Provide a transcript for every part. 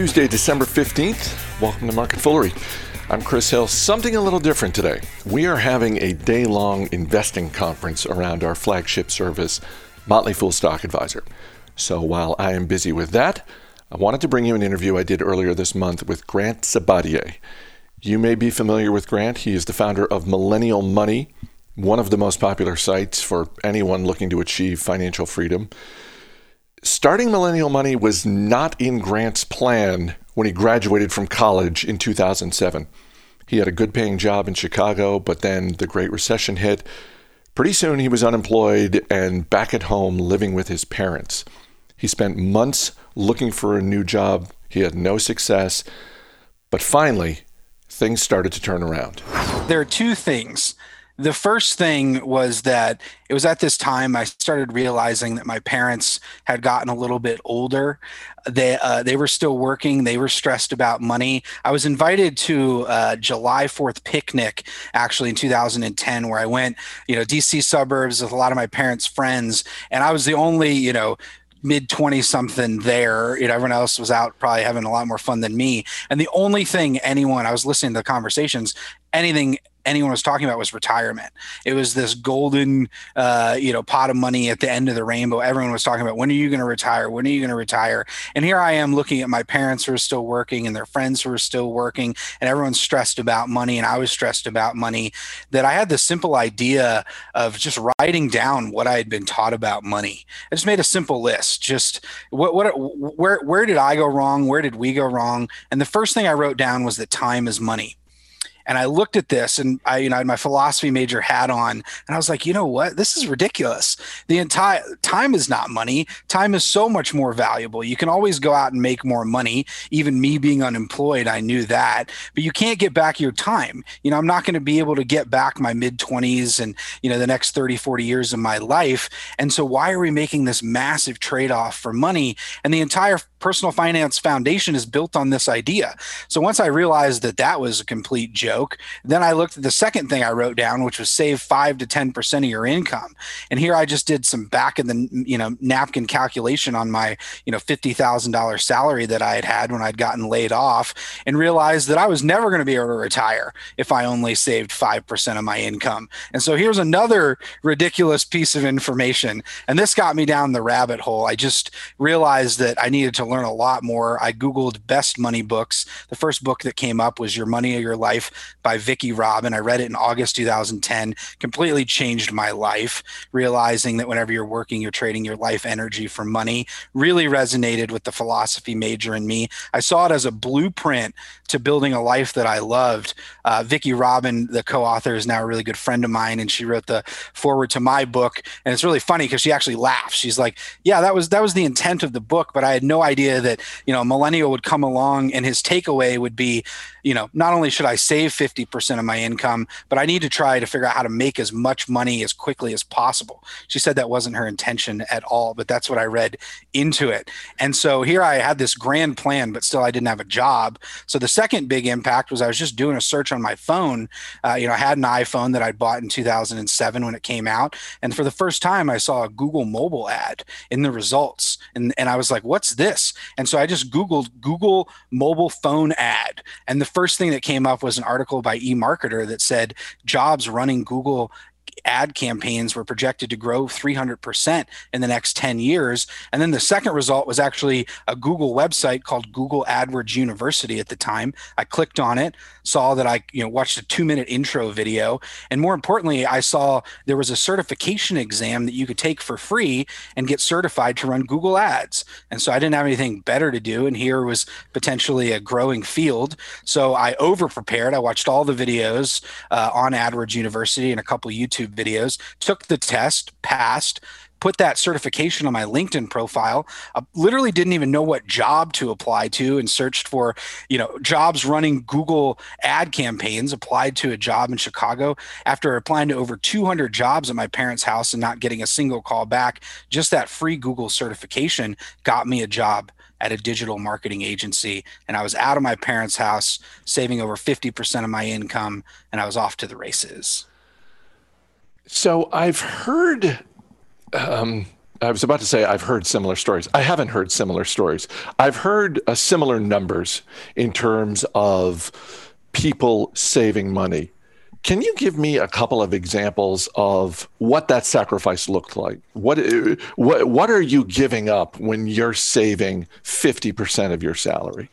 Tuesday, December 15th. Welcome to Market Foolery. I'm Chris Hill. Something a little different today. We are having a day long investing conference around our flagship service, Motley Fool Stock Advisor. So while I am busy with that, I wanted to bring you an interview I did earlier this month with Grant Sabatier. You may be familiar with Grant. He is the founder of Millennial Money, one of the most popular sites for anyone looking to achieve financial freedom. Starting Millennial Money was not in Grant's plan when he graduated from college in 2007. He had a good paying job in Chicago, but then the Great Recession hit. Pretty soon he was unemployed and back at home living with his parents. He spent months looking for a new job. He had no success. But finally, things started to turn around. There are two things the first thing was that it was at this time I started realizing that my parents had gotten a little bit older. They uh, they were still working. They were stressed about money. I was invited to a July Fourth picnic actually in 2010, where I went, you know, DC suburbs with a lot of my parents' friends, and I was the only, you know, mid 20 something there you know everyone else was out probably having a lot more fun than me and the only thing anyone i was listening to the conversations anything anyone was talking about was retirement. It was this golden, uh, you know, pot of money at the end of the rainbow. Everyone was talking about when are you going to retire? When are you going to retire? And here I am looking at my parents who are still working and their friends who are still working, and everyone's stressed about money, and I was stressed about money. That I had the simple idea of just writing down what I had been taught about money. I just made a simple list. Just what, what, where, where did I go wrong? Where did we go wrong? And the first thing I wrote down was that time is money. And I looked at this and I, you know, I had my philosophy major hat on and I was like, you know what? This is ridiculous. The entire time is not money. Time is so much more valuable. You can always go out and make more money. Even me being unemployed, I knew that, but you can't get back your time. You know, I'm not going to be able to get back my mid 20s and, you know, the next 30, 40 years of my life. And so why are we making this massive trade off for money? And the entire personal finance foundation is built on this idea. So once I realized that that was a complete joke, then I looked at the second thing I wrote down, which was save five to ten percent of your income. And here I just did some back of the you know napkin calculation on my you know fifty thousand dollars salary that I had had when I'd gotten laid off, and realized that I was never going to be able to retire if I only saved five percent of my income. And so here's another ridiculous piece of information, and this got me down the rabbit hole. I just realized that I needed to learn a lot more. I Googled best money books. The first book that came up was Your Money or Your Life by Vicki Robin. I read it in August 2010, completely changed my life, realizing that whenever you're working, you're trading your life energy for money. Really resonated with the philosophy major in me. I saw it as a blueprint to building a life that I loved. Uh, Vicki Robin, the co author, is now a really good friend of mine, and she wrote the foreword to my book. And it's really funny because she actually laughs. She's like, Yeah, that was that was the intent of the book, but I had no idea that you know a millennial would come along and his takeaway would be you know not only should i save 50% of my income but i need to try to figure out how to make as much money as quickly as possible. She said that wasn't her intention at all but that's what i read into it. And so here i had this grand plan but still i didn't have a job. So the second big impact was i was just doing a search on my phone. Uh, you know i had an iphone that i bought in 2007 when it came out and for the first time i saw a google mobile ad in the results and, and i was like what's this? And so I just Googled Google mobile phone ad. And the first thing that came up was an article by eMarketer that said jobs running Google ad campaigns were projected to grow 300% in the next 10 years. And then the second result was actually a Google website called Google AdWords University at the time. I clicked on it, saw that I you know watched a 2-minute intro video, and more importantly, I saw there was a certification exam that you could take for free and get certified to run Google Ads. And so I didn't have anything better to do and here was potentially a growing field. So I over prepared. I watched all the videos uh, on AdWords University and a couple YouTube YouTube videos, took the test, passed, put that certification on my LinkedIn profile. I literally didn't even know what job to apply to and searched for, you know, jobs running Google ad campaigns, applied to a job in Chicago. After applying to over 200 jobs at my parents' house and not getting a single call back, just that free Google certification got me a job at a digital marketing agency. And I was out of my parents' house, saving over 50% of my income, and I was off to the races. So I've heard um, I was about to say I've heard similar stories. I haven't heard similar stories. I've heard uh, similar numbers in terms of people saving money. Can you give me a couple of examples of what that sacrifice looked like? What uh, what what are you giving up when you're saving 50% of your salary?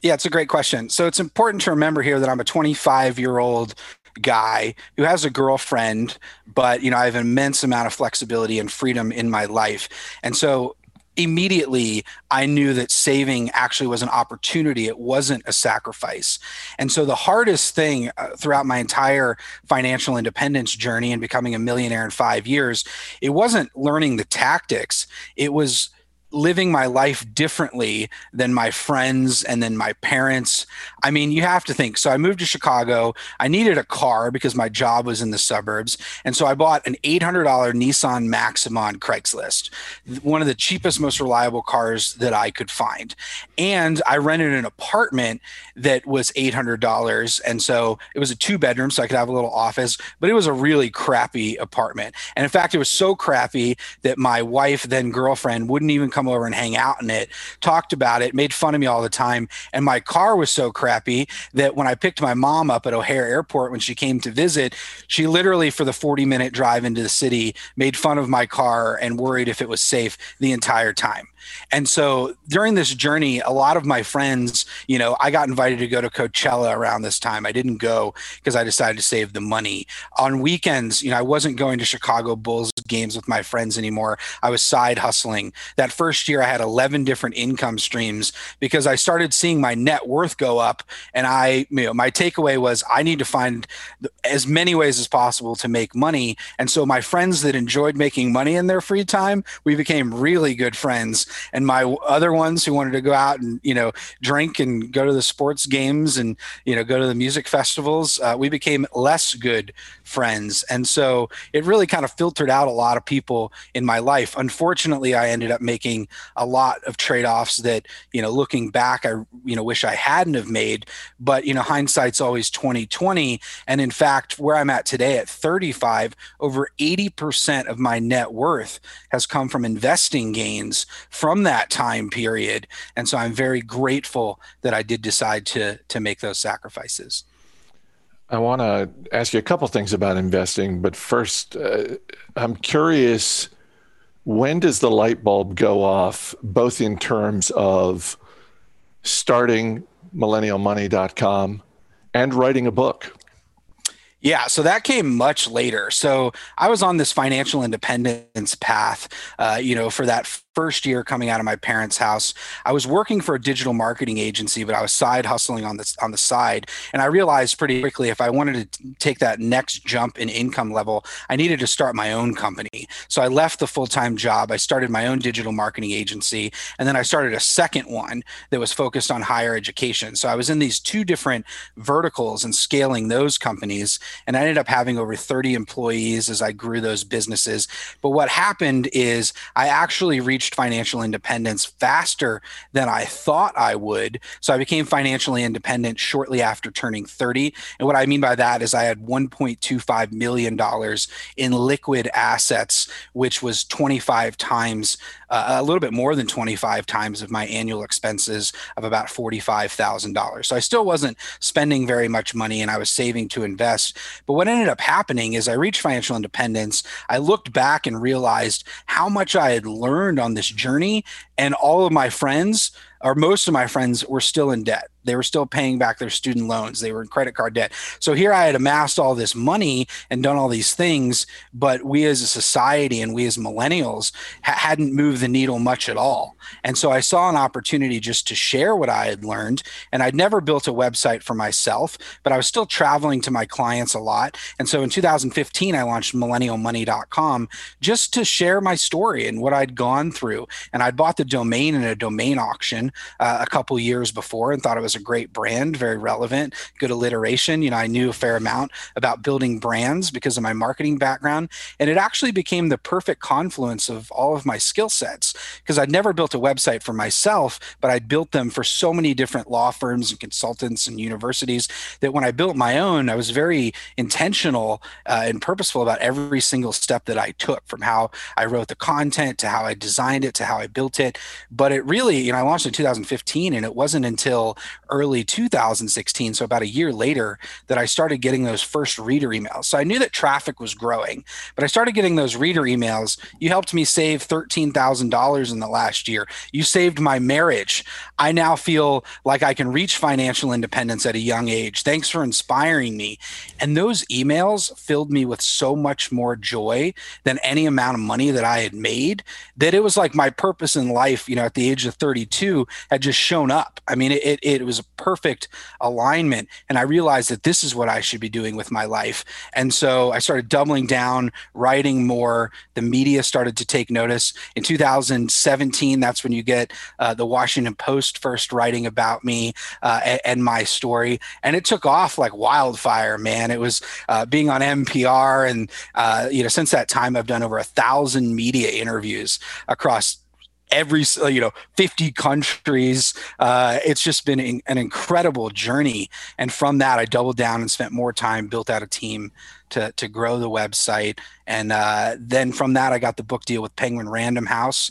Yeah, it's a great question. So it's important to remember here that I'm a 25 year old guy who has a girlfriend, but you know, I have an immense amount of flexibility and freedom in my life. And so immediately I knew that saving actually was an opportunity. It wasn't a sacrifice. And so the hardest thing uh, throughout my entire financial independence journey and becoming a millionaire in five years, it wasn't learning the tactics. It was living my life differently than my friends and then my parents. I mean, you have to think. So I moved to Chicago. I needed a car because my job was in the suburbs. And so I bought an $800 Nissan Maxima on Craigslist, one of the cheapest, most reliable cars that I could find. And I rented an apartment that was $800. And so it was a two bedroom, so I could have a little office, but it was a really crappy apartment. And in fact, it was so crappy that my wife, then girlfriend, wouldn't even come come over and hang out in it, talked about it, made fun of me all the time. And my car was so crappy that when I picked my mom up at O'Hare Airport when she came to visit, she literally, for the 40 minute drive into the city, made fun of my car and worried if it was safe the entire time. And so during this journey, a lot of my friends, you know, I got invited to go to Coachella around this time. I didn't go because I decided to save the money. On weekends, you know, I wasn't going to Chicago Bulls games with my friends anymore. I was side hustling. That first year, I had 11 different income streams because I started seeing my net worth go up. And I, you know, my takeaway was I need to find as many ways as possible to make money. And so my friends that enjoyed making money in their free time, we became really good friends and my other ones who wanted to go out and you know drink and go to the sports games and you know go to the music festivals uh, we became less good friends and so it really kind of filtered out a lot of people in my life unfortunately i ended up making a lot of trade-offs that you know looking back i you know wish i hadn't have made but you know hindsight's always 2020 and in fact where i'm at today at 35 over 80% of my net worth has come from investing gains from that time period. And so I'm very grateful that I did decide to to make those sacrifices. I want to ask you a couple things about investing, but first, uh, I'm curious when does the light bulb go off, both in terms of starting millennialmoney.com and writing a book? Yeah, so that came much later. So I was on this financial independence path, uh, you know, for that first year coming out of my parents' house, I was working for a digital marketing agency, but I was side hustling on the on the side, and I realized pretty quickly if I wanted to take that next jump in income level, I needed to start my own company. So I left the full time job. I started my own digital marketing agency, and then I started a second one that was focused on higher education. So I was in these two different verticals and scaling those companies, and I ended up having over 30 employees as I grew those businesses. But what happened is I actually reached reached financial independence faster than I thought I would. So I became financially independent shortly after turning 30. And what I mean by that is I had $1.25 million in liquid assets, which was 25 times, uh, a little bit more than 25 times of my annual expenses of about $45,000. So I still wasn't spending very much money and I was saving to invest. But what ended up happening is I reached financial independence. I looked back and realized how much I had learned on this journey and all of my friends or most of my friends were still in debt they were still paying back their student loans. They were in credit card debt. So here I had amassed all this money and done all these things, but we as a society and we as millennials ha- hadn't moved the needle much at all. And so I saw an opportunity just to share what I had learned. And I'd never built a website for myself, but I was still traveling to my clients a lot. And so in 2015, I launched millennialmoney.com just to share my story and what I'd gone through. And I'd bought the domain in a domain auction uh, a couple years before and thought it was a great brand, very relevant, good alliteration. You know, I knew a fair amount about building brands because of my marketing background. And it actually became the perfect confluence of all of my skill sets because I'd never built a website for myself, but I'd built them for so many different law firms and consultants and universities that when I built my own, I was very intentional uh, and purposeful about every single step that I took from how I wrote the content to how I designed it to how I built it. But it really, you know, I launched in 2015 and it wasn't until early 2016, so about a year later, that I started getting those first reader emails. So I knew that traffic was growing, but I started getting those reader emails. You helped me save $13,000 in the last year. You saved my marriage. I now feel like I can reach financial independence at a young age. Thanks for inspiring me. And those emails filled me with so much more joy than any amount of money that I had made that it was like my purpose in life, you know, at the age of 32 had just shown up. I mean, it, it was perfect alignment. And I realized that this is what I should be doing with my life. And so I started doubling down, writing more. The media started to take notice. In 2017, that's when you get uh, the Washington Post first writing about me uh, and, and, my story. And it took off like wildfire, man. It was uh, being on NPR. And, uh, you know, since that time, I've done over a thousand media interviews across every you know 50 countries uh, it's just been an incredible journey. And from that i doubled down and spent more time built out a team to, to grow the website. And uh, then from that i got the book deal with penguin random house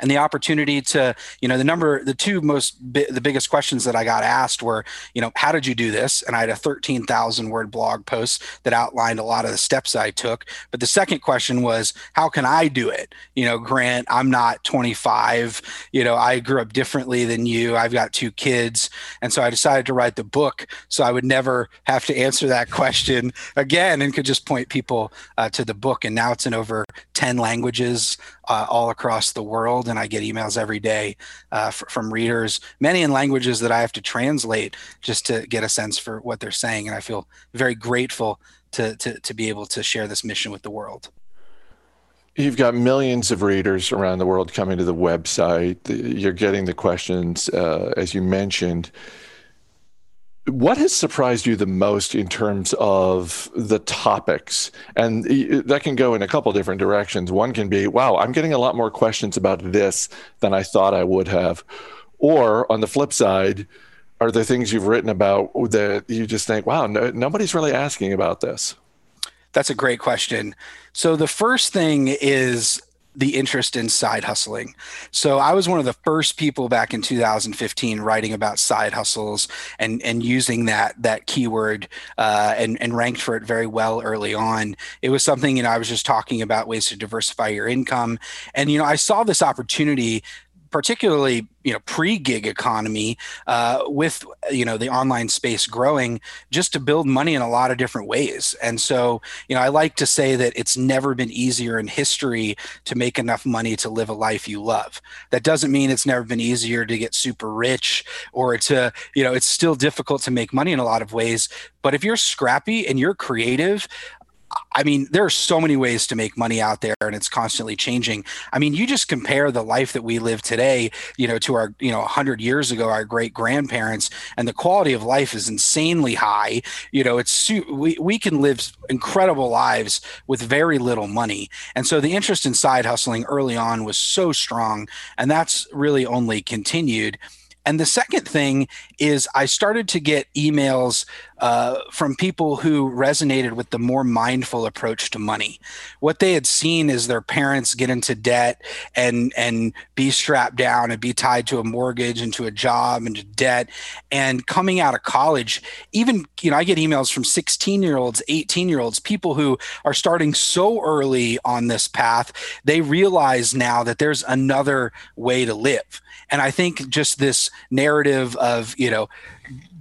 and the opportunity to you know the number the two most bi- the biggest questions that i got asked were you know how did you do this? And i had a 13000 word blog post that outlined a lot of the steps i took. But the second question was how can i do it? You know grant i'm not 25 you know i grew up differently than you. I've got two kids. And so i decided to write the book so i would never have to answer that question again and could just point people uh, to the book. And now it's in over 10 languages uh, all across the world, and I get emails every day uh, f- from readers, many in languages that I have to translate just to get a sense for what they're saying. And I feel very grateful to, to, to be able to share this mission with the world. You've got millions of readers around the world coming to the website. You're getting the questions, uh, as you mentioned. What has surprised you the most in terms of the topics? And that can go in a couple different directions. One can be, wow, I'm getting a lot more questions about this than I thought I would have. Or on the flip side, are there things you've written about that you just think, wow, no, nobody's really asking about this? That's a great question. So the first thing is the interest in side hustling. So I was one of the first people back in 2015 writing about side hustles and and using that that keyword uh, and and ranked for it very well early on. It was something you know I was just talking about ways to diversify your income, and you know I saw this opportunity particularly you know pre-gig economy uh, with you know the online space growing just to build money in a lot of different ways. And so you know i like to say that it's never been easier in history to make enough money to live a life you love. That doesn't mean it's never been easier to get super rich or to you know it's still difficult to make money in a lot of ways. But if you're scrappy and you're creative I mean, there are so many ways to make money out there and it's constantly changing. I mean, you just compare the life that we live today, you know, to our, you know, 100 years ago, our great grandparents, and the quality of life is insanely high. You know, it's, we, we can live incredible lives with very little money. And so the interest in side hustling early on was so strong. And that's really only continued. And the second thing is, I started to get emails uh, from people who resonated with the more mindful approach to money. What they had seen is their parents get into debt and and be strapped down and be tied to a mortgage and to a job and to debt. And coming out of college, even you know, I get emails from 16 year olds, 18 year olds, people who are starting so early on this path. They realize now that there's another way to live and I think just this narrative of, you know,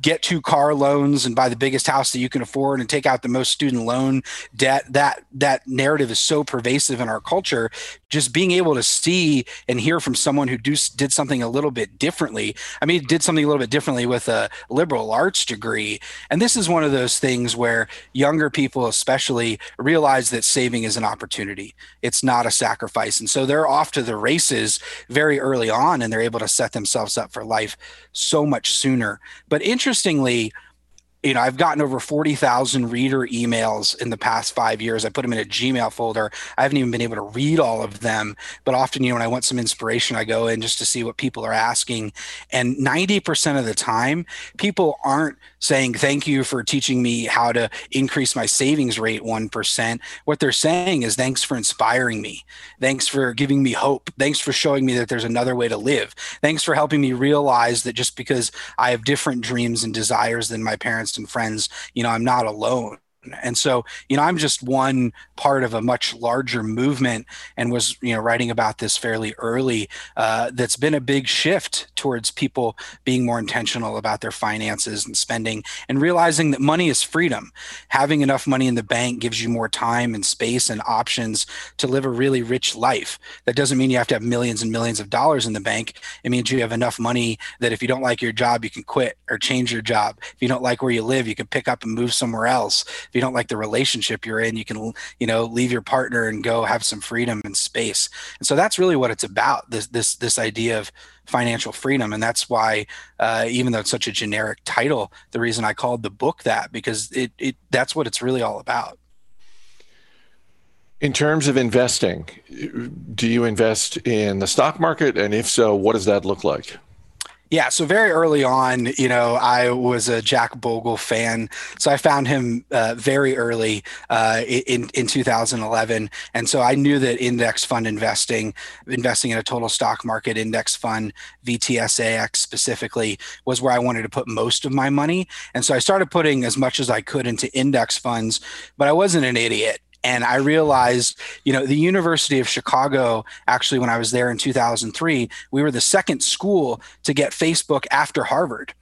get two car loans and buy the biggest house that you can afford and take out the most student loan debt that that narrative is so pervasive in our culture just being able to see and hear from someone who do, did something a little bit differently. I mean did something a little bit differently with a liberal arts degree. And this is one of those things where younger people especially realize that saving is an opportunity. It's not a sacrifice. And so they're off to the races very early on and they're able to set themselves up for life so much sooner. But interestingly, you know, I've gotten over 40,000 reader emails in the past five years. I put them in a Gmail folder. I haven't even been able to read all of them, but often, you know, when I want some inspiration, I go in just to see what people are asking. And 90% of the time, people aren't saying, Thank you for teaching me how to increase my savings rate 1%. What they're saying is, Thanks for inspiring me. Thanks for giving me hope. Thanks for showing me that there's another way to live. Thanks for helping me realize that just because I have different dreams and desires than my parents and friends, you know, I'm not alone. And so, you know, I'm just one part of a much larger movement and was, you know, writing about this fairly early. Uh, that's been a big shift towards people being more intentional about their finances and spending and realizing that money is freedom. Having enough money in the bank gives you more time and space and options to live a really rich life. That doesn't mean you have to have millions and millions of dollars in the bank. It means you have enough money that if you don't like your job, you can quit or change your job. If you don't like where you live, you can pick up and move somewhere else if you don't like the relationship you're in, you can, you know, leave your partner and go have some freedom and space. And so that's really what it's about. This this this idea of financial freedom, and that's why, uh, even though it's such a generic title, the reason I called the book that because it it that's what it's really all about. In terms of investing, do you invest in the stock market? And if so, what does that look like? Yeah, so very early on, you know, I was a Jack Bogle fan, so I found him uh, very early uh, in in 2011, and so I knew that index fund investing, investing in a total stock market index fund, VTSAX specifically, was where I wanted to put most of my money, and so I started putting as much as I could into index funds, but I wasn't an idiot and I realized, you know, the University of Chicago, actually, when I was there in 2003, we were the second school to get Facebook after Harvard.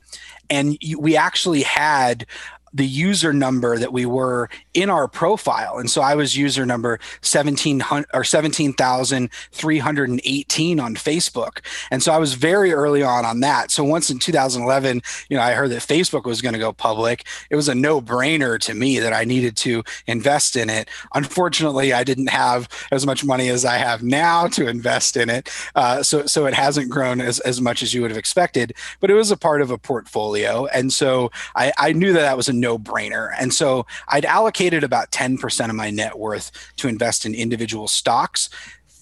And we actually had the user number that we were in our profile. And so I was user number 1700 or 17,318 on Facebook. And so I was very early on on that. So once in 2011, you know, I heard that Facebook was going to go public. It was a no-brainer to me that I needed to invest in it. Unfortunately, I didn't have as much money as I have now to invest in it. Uh, so so it hasn't grown as, as much as you would have expected, but it was a part of a portfolio. And so I, I knew that that was a no brainer. And so I'd allocated about 10% of my net worth to invest in individual stocks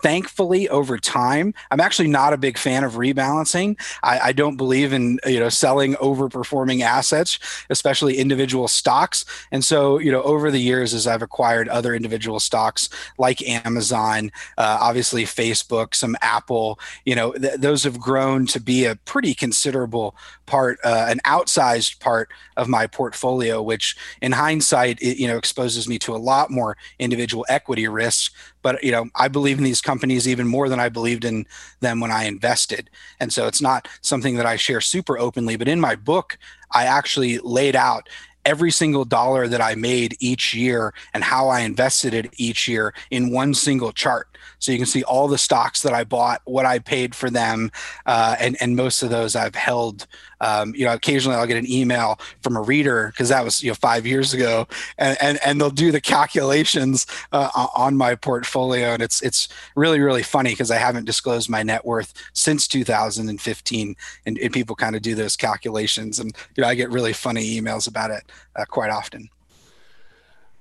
thankfully over time i'm actually not a big fan of rebalancing. I, I, don't believe in you know selling overperforming assets especially individual stocks. And so you know over the years as i've acquired other individual stocks like amazon uh, obviously facebook some apple you know th- those have grown to be a pretty considerable part uh, an outsized part of my portfolio which in hindsight it, you know exposes me to a lot more individual equity risks but you know i believe in these companies even more than i believed in them when i invested. And so it's not something that i share super openly but in my book i actually laid out every single dollar that i made each year and how i invested it each year in one single chart so you can see all the stocks that I bought, what I paid for them, uh, and and most of those I've held. Um, you know, occasionally I'll get an email from a reader because that was you know five years ago, and and, and they'll do the calculations uh, on my portfolio, and it's it's really really funny because I haven't disclosed my net worth since 2015, and, and people kind of do those calculations, and you know I get really funny emails about it uh, quite often.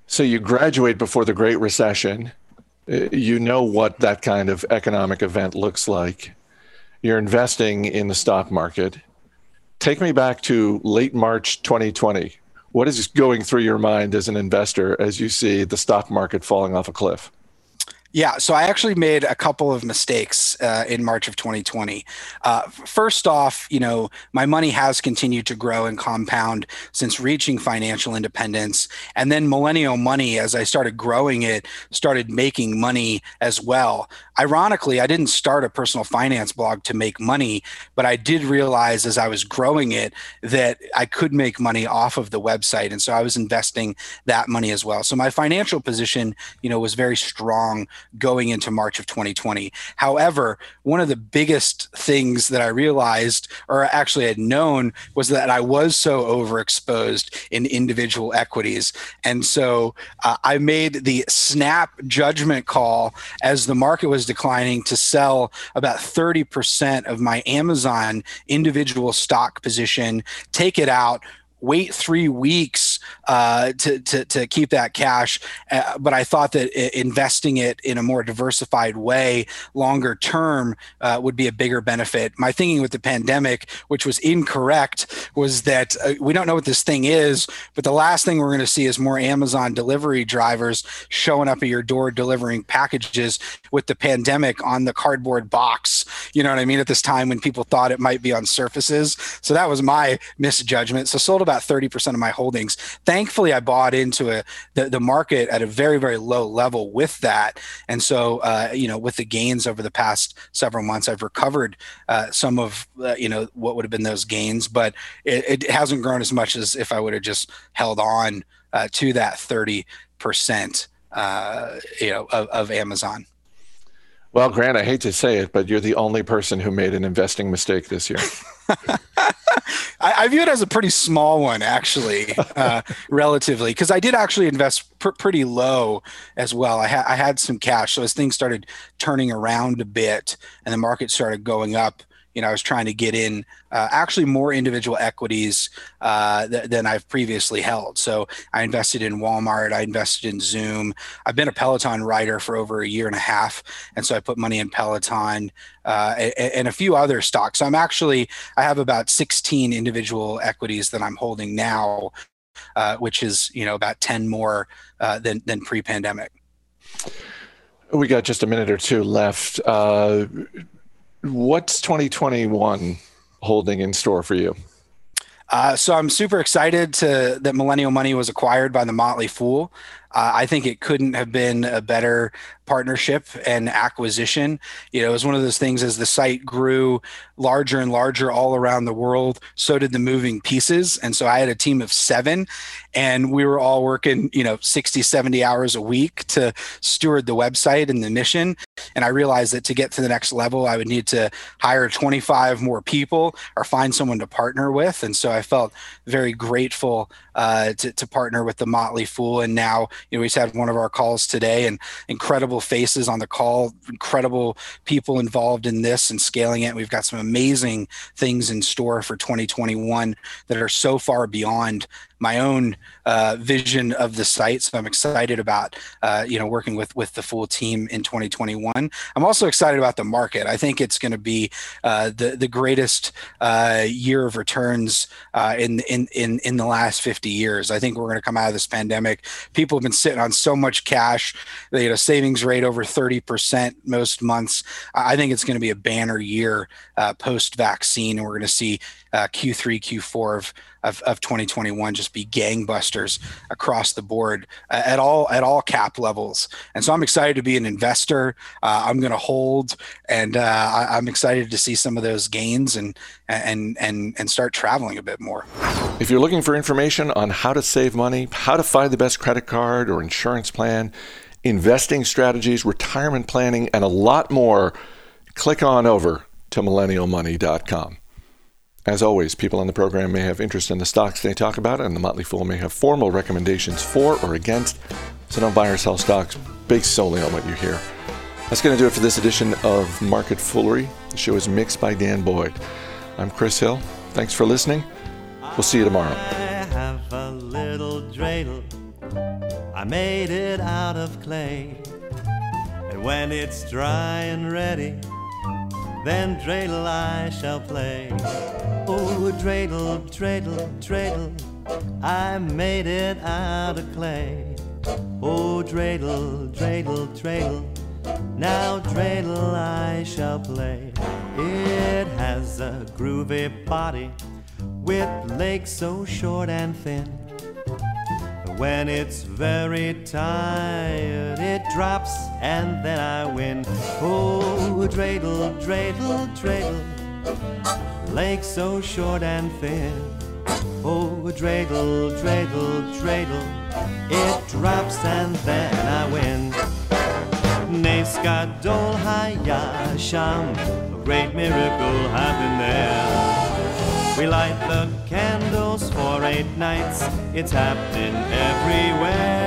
So you graduate before the Great Recession you know what that kind of economic event looks like. You're investing in the stock market. Take me back to late March 2020. What is going through your mind as an investor as you see the stock market falling off a cliff? Yeah, so I actually made a couple of mistakes uh, in March of 2020. Uh, first off, you know, my money has continued to grow and compound since reaching financial independence. And then Millennial Money, as I started growing it, started making money as well. Ironically, I didn't start a personal finance blog to make money, but I did realize as I was growing it that I could make money off of the website. And so I was investing that money as well. So my financial position, you know, was very strong going into March of 2020. However, one of the biggest things that I realized, or actually had known, was that I was so overexposed in individual equities. And so uh, I made the snap judgment call as the market was declining to sell about 30% of my Amazon individual stock position, take it out, wait three weeks uh, to, to, to keep that cash. Uh, but I thought that investing it in a more diversified way, longer term, uh, would be a bigger benefit. My thinking with the pandemic, which was incorrect, was that uh, we don't know what this thing is, but the last thing we're going to see is more Amazon delivery drivers showing up at your door delivering packages with the pandemic on the cardboard box. You know what I mean? At this time when people thought it might be on surfaces. So that was my misjudgment. So sold about 30% of my holdings. Thankfully, I bought into a, the, the market at a very, very low level with that. And so, uh, you know, with the gains over the past several months, I've recovered uh, some of, uh, you know, what would have been those gains, but it, it, hasn't grown as much as if I would have just held on uh, to that 30%, uh, you know, of, of Amazon. Well, Grant, I hate to say it, but you're the only person who made an investing mistake this year. I, I, view it as a pretty small one, actually, uh, relatively, because I did actually invest pr- pretty low as well. I, ha- I had some cash, so as things started turning around a bit and the market started going up, you know, I was trying to get in uh, actually more individual equities uh, th- than I've previously held. So I invested in Walmart, I invested in Zoom. I've been a Peloton rider for over a year and a half, and so I put money in Peloton uh, and, and, a few other stocks. So I'm actually I have about 16 individual equities that I'm holding now, uh, which is you know about 10 more uh, than than pre-pandemic. We got just a minute or two left uh, What's 2021 holding in store for you? Uh, so I'm super excited to that Millennial Money was acquired by the Motley Fool. Uh, I think it couldn't have been a better partnership and acquisition. You know, it was one of those things as the site grew larger and larger all around the world, so did the moving pieces. And so I had a team of seven, and we were all working, you know, 60, 70 hours a week to steward the website and the mission. And I realized that to get to the next level, I would need to hire 25 more people or find someone to partner with. And so I felt very grateful uh, to, to partner with the Motley Fool. And now, you know, we just had one of our calls today and incredible faces on the call, incredible people involved in this and scaling it. We've got some amazing things in store for 2021 that are so far beyond my own uh, vision of the site. So I'm excited about uh, you know working with with the full team in 2021. I'm also excited about the market. I think it's going to be uh, the the greatest uh, year of returns uh, in in in in the last 50 years. I think we're going to come out of this pandemic. People have been sitting on so much cash. They You know, savings rate over 30 percent most months. I think it's going to be a banner year uh, post vaccine, and we're going to see Q3, Q4 of of, of 2021 just be gangbusters across the board uh, at all at all cap levels. And so I'm excited to be an investor. Uh, I'm going to hold, and uh, I, I'm excited to see some of those gains and and and and start traveling a bit more. If you're looking for information on how to save money, how to find the best credit card or insurance plan, investing strategies, retirement planning, and a lot more, click on over to millennialmoney.com. As always, people on the program may have interest in the stocks they talk about, and the Motley Fool may have formal recommendations for or against, so don't buy or sell stocks based solely on what you hear. That's going to do it for this edition of Market Foolery. The show is mixed by Dan Boyd. I'm Chris Hill. Thanks for listening. We'll see you tomorrow. I have a little dreidel. I made it out of clay. And when it's dry and ready, then dreidel I shall play. Oh, dreidel, dreidel, dreidel, I made it out of clay. Oh, dreidel, dreidel, dreidel, Now dreidel I shall play. It has a groovy body with legs so short and thin. When it's very tired, it drops and then I win. Oh, dreidel, dreidel, dreidel, legs so short and thin. Oh, dreidel, dreidel, dreidel, it drops and then I win. Nes Gadol Hayasham, a great miracle happened there. We light the candles for eight nights, it's happening everywhere.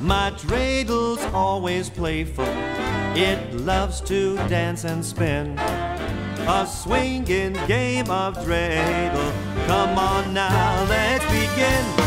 My dreidel's always playful, it loves to dance and spin. A swinging game of dreidel. Come on now, let's begin.